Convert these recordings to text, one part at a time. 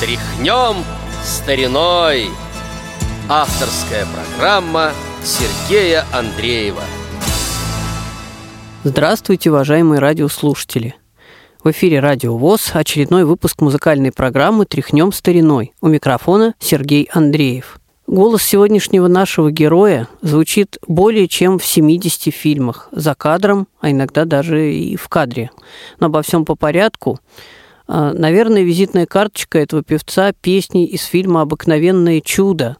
Тряхнем стариной Авторская программа Сергея Андреева Здравствуйте, уважаемые радиослушатели! В эфире Радио ВОЗ очередной выпуск музыкальной программы «Тряхнем стариной». У микрофона Сергей Андреев. Голос сегодняшнего нашего героя звучит более чем в 70 фильмах, за кадром, а иногда даже и в кадре. Но обо всем по порядку. А, наверное, визитная карточка этого певца – песни из фильма «Обыкновенное чудо».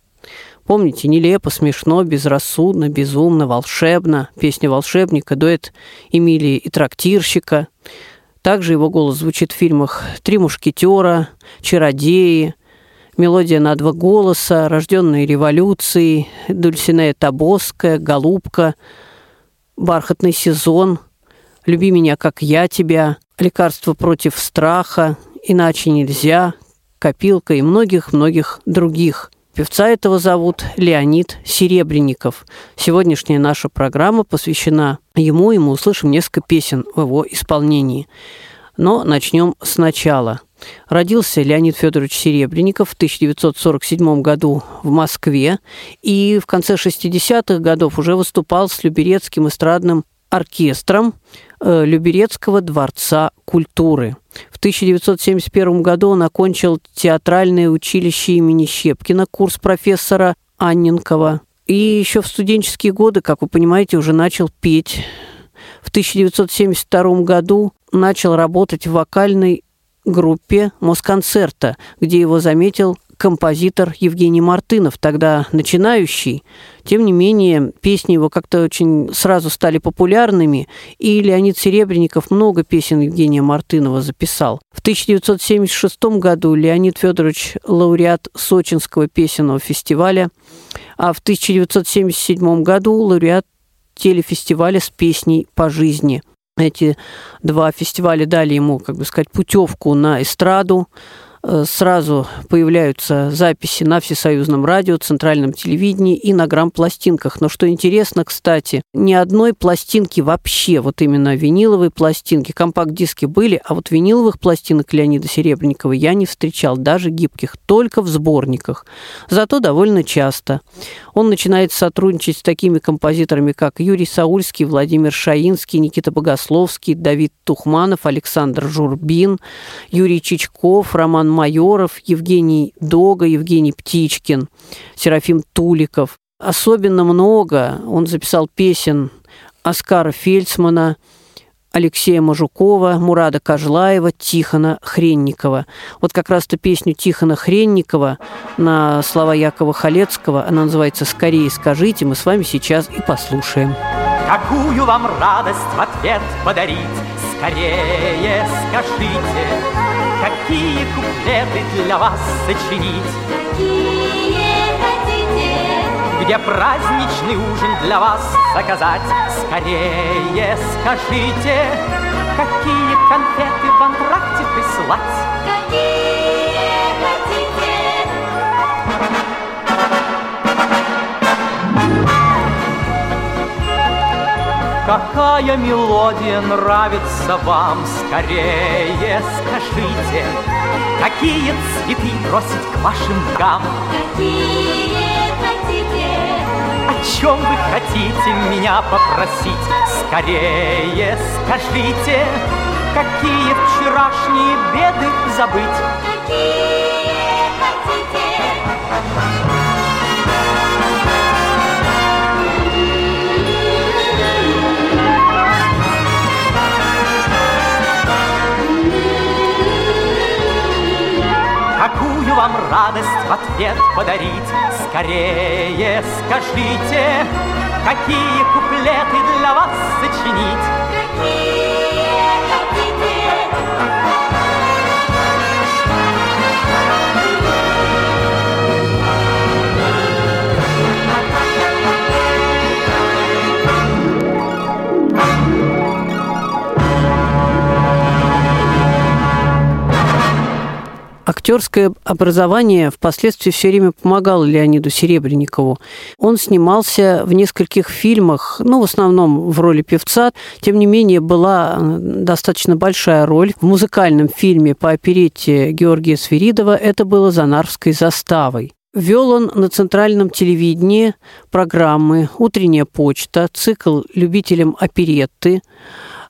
Помните, нелепо, смешно, безрассудно, безумно, волшебно. Песня волшебника, дуэт Эмилии и трактирщика. Также его голос звучит в фильмах «Три мушкетера», «Чародеи», «Мелодия на два голоса», «Рожденные революцией», «Дульсинея Табоская», «Голубка», «Бархатный сезон», «Люби меня, как я тебя», лекарство против страха, иначе нельзя, копилка и многих-многих других. Певца этого зовут Леонид Серебренников. Сегодняшняя наша программа посвящена ему, и мы услышим несколько песен в его исполнении. Но начнем сначала. Родился Леонид Федорович Серебренников в 1947 году в Москве и в конце 60-х годов уже выступал с Люберецким эстрадным оркестром Люберецкого дворца культуры. В 1971 году он окончил театральное училище имени Щепкина, курс профессора Анненкова. И еще в студенческие годы, как вы понимаете, уже начал петь. В 1972 году начал работать в вокальной группе Москонцерта, где его заметил композитор Евгений Мартынов, тогда начинающий. Тем не менее, песни его как-то очень сразу стали популярными, и Леонид Серебренников много песен Евгения Мартынова записал. В 1976 году Леонид Федорович лауреат Сочинского песенного фестиваля, а в 1977 году лауреат телефестиваля с песней по жизни. Эти два фестиваля дали ему, как бы сказать, путевку на эстраду, сразу появляются записи на всесоюзном радио, центральном телевидении и на грамм-пластинках. Но что интересно, кстати, ни одной пластинки вообще, вот именно виниловые пластинки, компакт-диски были, а вот виниловых пластинок Леонида Серебренникова я не встречал, даже гибких, только в сборниках. Зато довольно часто. Он начинает сотрудничать с такими композиторами, как Юрий Саульский, Владимир Шаинский, Никита Богословский, Давид Тухманов, Александр Журбин, Юрий Чичков, Роман Майоров, Евгений Дога, Евгений Птичкин, Серафим Туликов. Особенно много он записал песен Оскара Фельдсмана, Алексея Мажукова, Мурада Кожлаева, Тихона Хренникова. Вот как раз-то песню Тихона Хренникова на слова Якова Халецкого, она называется «Скорее скажите», мы с вами сейчас и послушаем. Какую вам радость в ответ подарить? Скорее скажите, какие куплеты для вас сочинить? Какие хотите? Где праздничный ужин для вас заказать? Скорее скажите, какие конфеты в антракте прислать? Какие Какая мелодия нравится вам? Скорее скажите, какие цветы бросить к вашим ногам? Какие хотите? О чем вы хотите меня попросить? Скорее скажите, какие вчерашние беды забыть? Какие хотите? Ответ подарить? Скорее скажите, какие куплеты для вас сочинить? Какие хотите? Актерское образование впоследствии все время помогало Леониду Серебренникову. Он снимался в нескольких фильмах, ну, в основном в роли певца. Тем не менее, была э, достаточно большая роль в музыкальном фильме по оперетте Георгия Свиридова. Это было «За Нарвской заставой». Вел он на центральном телевидении программы «Утренняя почта», цикл «Любителям оперетты»,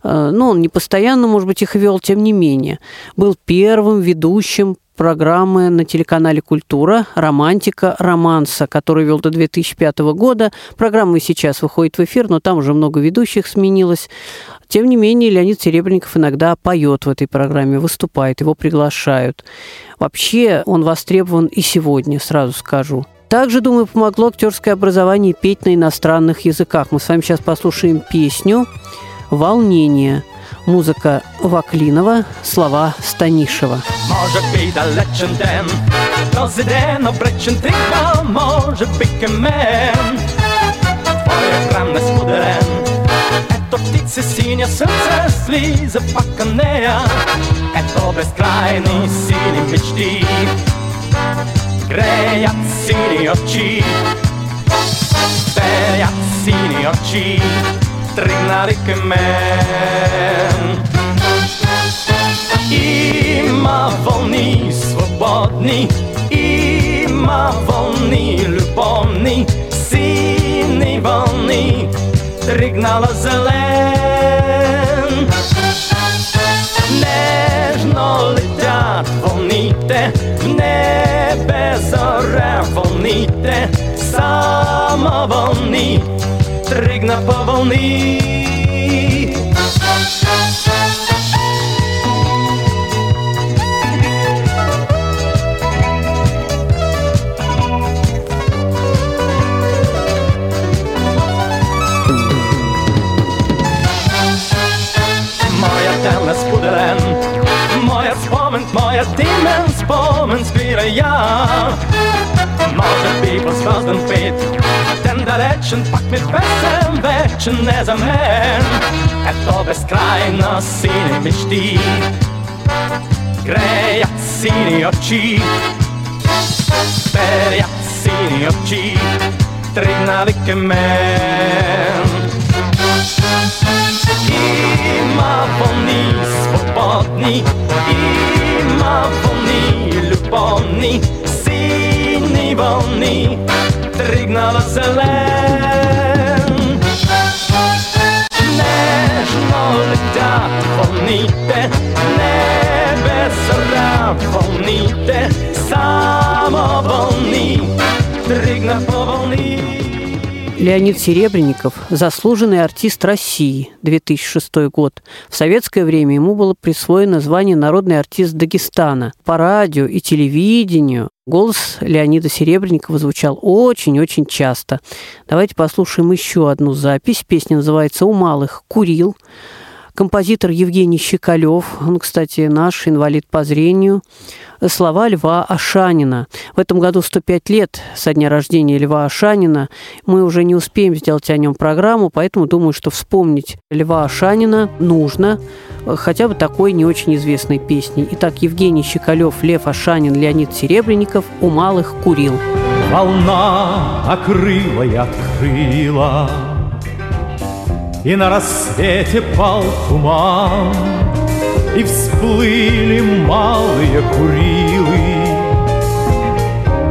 Э, ну, он не постоянно, может быть, их вел, тем не менее. Был первым ведущим программы на телеканале «Культура» «Романтика романса», который вел до 2005 года. Программа сейчас выходит в эфир, но там уже много ведущих сменилось. Тем не менее, Леонид Серебренников иногда поет в этой программе, выступает, его приглашают. Вообще он востребован и сегодня, сразу скажу. Также, думаю, помогло актерское образование петь на иностранных языках. Мы с вами сейчас послушаем песню «Волнение». Музыка Ваклинова, слова Станишева. Może być daleczен ден, Президент обречен триква, може би мен. Твоя храм споделен, ето птице синя сърце слиза пак нея, ето безкрайни сини мечти, греят сини очи, пеят сини очи, тръгнали към мен. Има вълни свободни, има вълни любовни, сини вълни, тръгнала зелен. Нежно летят вълните, в небе зоря вълните, само вълни, тръгна по вълни. Моят ден е споделен, моят спомен, моят имен спомен спира я. Може би по звезден пит, ден далечен, пак ми песен вечен не за мен. Ето безкрайна сини мечти, греят сини очи, перят сини очи, тръгнали към мен. Леонид Серебренников – заслуженный артист России, 2006 год. В советское время ему было присвоено звание «Народный артист Дагестана». По радио и телевидению голос Леонида Серебренникова звучал очень-очень часто. Давайте послушаем еще одну запись. Песня называется «У малых курил». Композитор Евгений Щекалев, он, кстати, наш инвалид по зрению. Слова Льва Ашанина. В этом году 105 лет со дня рождения Льва Ашанина. Мы уже не успеем сделать о нем программу, поэтому думаю, что вспомнить Льва Ашанина нужно хотя бы такой не очень известной песней. Итак, Евгений Щекалев, Лев Ашанин, Леонид Серебренников «У малых курил». Волна накрыла и открыла, И на рассвете пал туман, И всплыли малые курилы,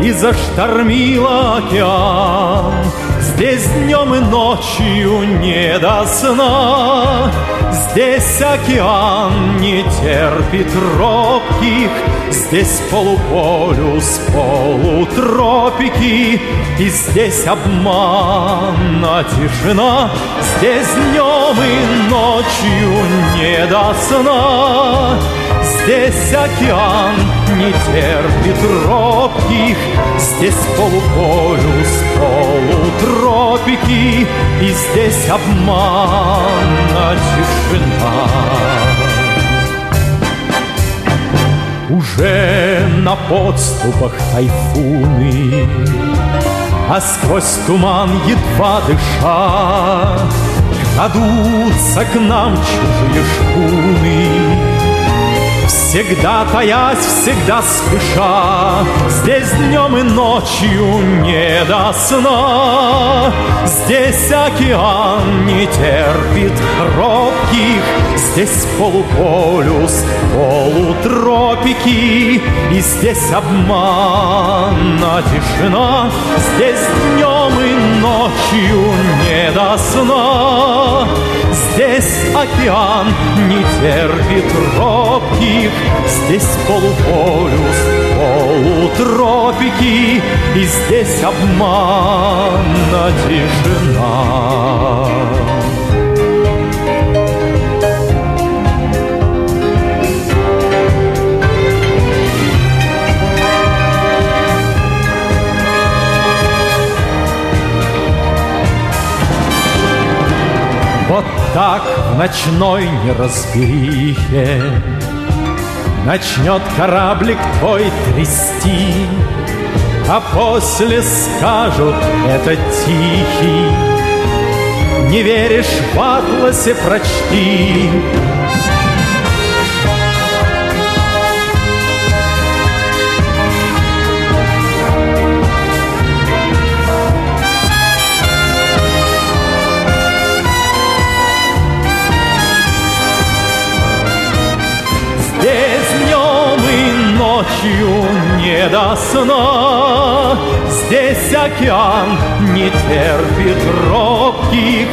И заштормила океан. Здесь днем и ночью не до сна, Здесь океан не терпит робких, Здесь полуполюс, полутропики, И здесь обманна тишина, Здесь днем и ночью не до сна. Здесь океан не терпит робких, Здесь полуполюс, полутропики, И здесь обманна тишина. Уже на подступах тайфуны, А сквозь туман едва дыша Крадутся к нам чужие шхуны. Всегда таясь, всегда спеша. Здесь днем и ночью не до сна. Здесь океан не терпит робких Здесь полуполюс, полутропики И здесь обманна тишина. Здесь днем и ночью не до сна. Здесь океан не терпит робких. Здесь полуполюс, полутропики И здесь обманна тишина Вот так в ночной неразберихе Начнет кораблик твой трясти А после скажут, это тихий Не веришь в атласе, прочти ночью не до сна. Здесь океан не терпит робких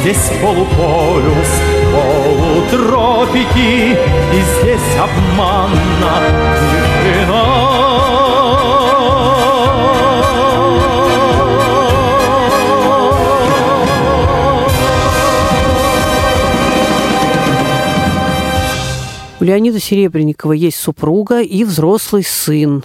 Здесь полуполюс, полутропики И здесь обманна У Леонида Серебренникова есть супруга и взрослый сын.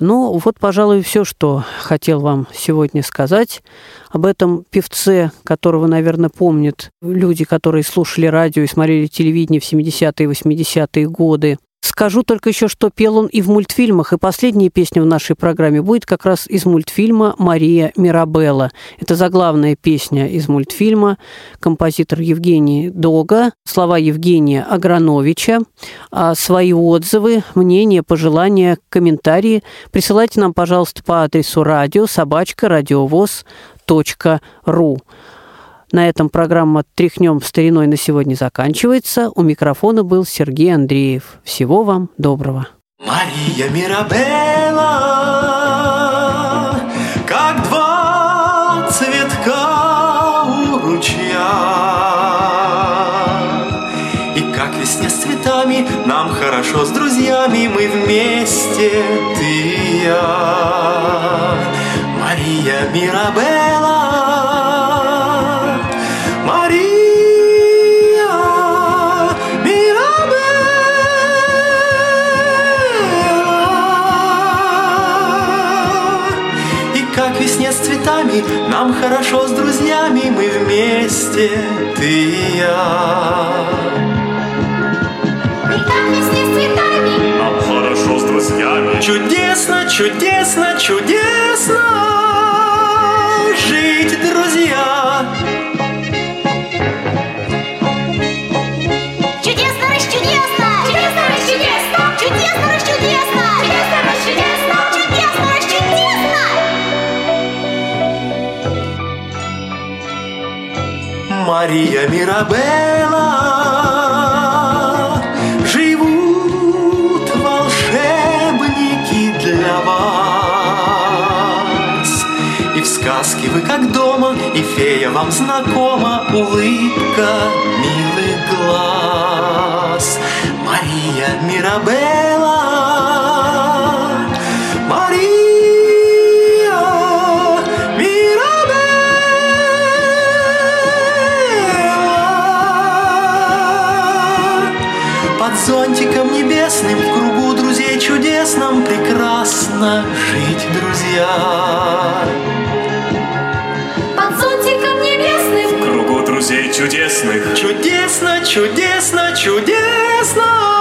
Ну, вот, пожалуй, все, что хотел вам сегодня сказать об этом певце, которого, наверное, помнят люди, которые слушали радио и смотрели телевидение в 70-е и 80-е годы. Скажу только еще, что пел он и в мультфильмах, и последняя песня в нашей программе будет как раз из мультфильма «Мария Мирабелла». Это заглавная песня из мультфильма, композитор Евгений Дога, слова Евгения Аграновича. А свои отзывы, мнения, пожелания, комментарии присылайте нам, пожалуйста, по адресу радио собачка радиовоз. На этом программа «Тряхнем стариной» на сегодня заканчивается. У микрофона был Сергей Андреев. Всего вам доброго. Мария Мирабелла, как два цветка у ручья. И как весне с цветами, нам хорошо с друзьями, мы вместе, ты и я. Мария Мирабелла, цветами, нам хорошо с друзьями, мы вместе, ты и я. Нам хорошо с друзьями. Чудесно, чудесно, чудесно жить, друзья. Мария Мирабелла. Живут волшебники для вас. И в сказке вы как дома И фея вам знакома. Улыбка милых глаз. Мария Мирабелла небесным В кругу друзей чудесном Прекрасно жить, друзья. Под зонтиком небесным. В кругу друзей чудесных. Чудесно, чудесно, чудесно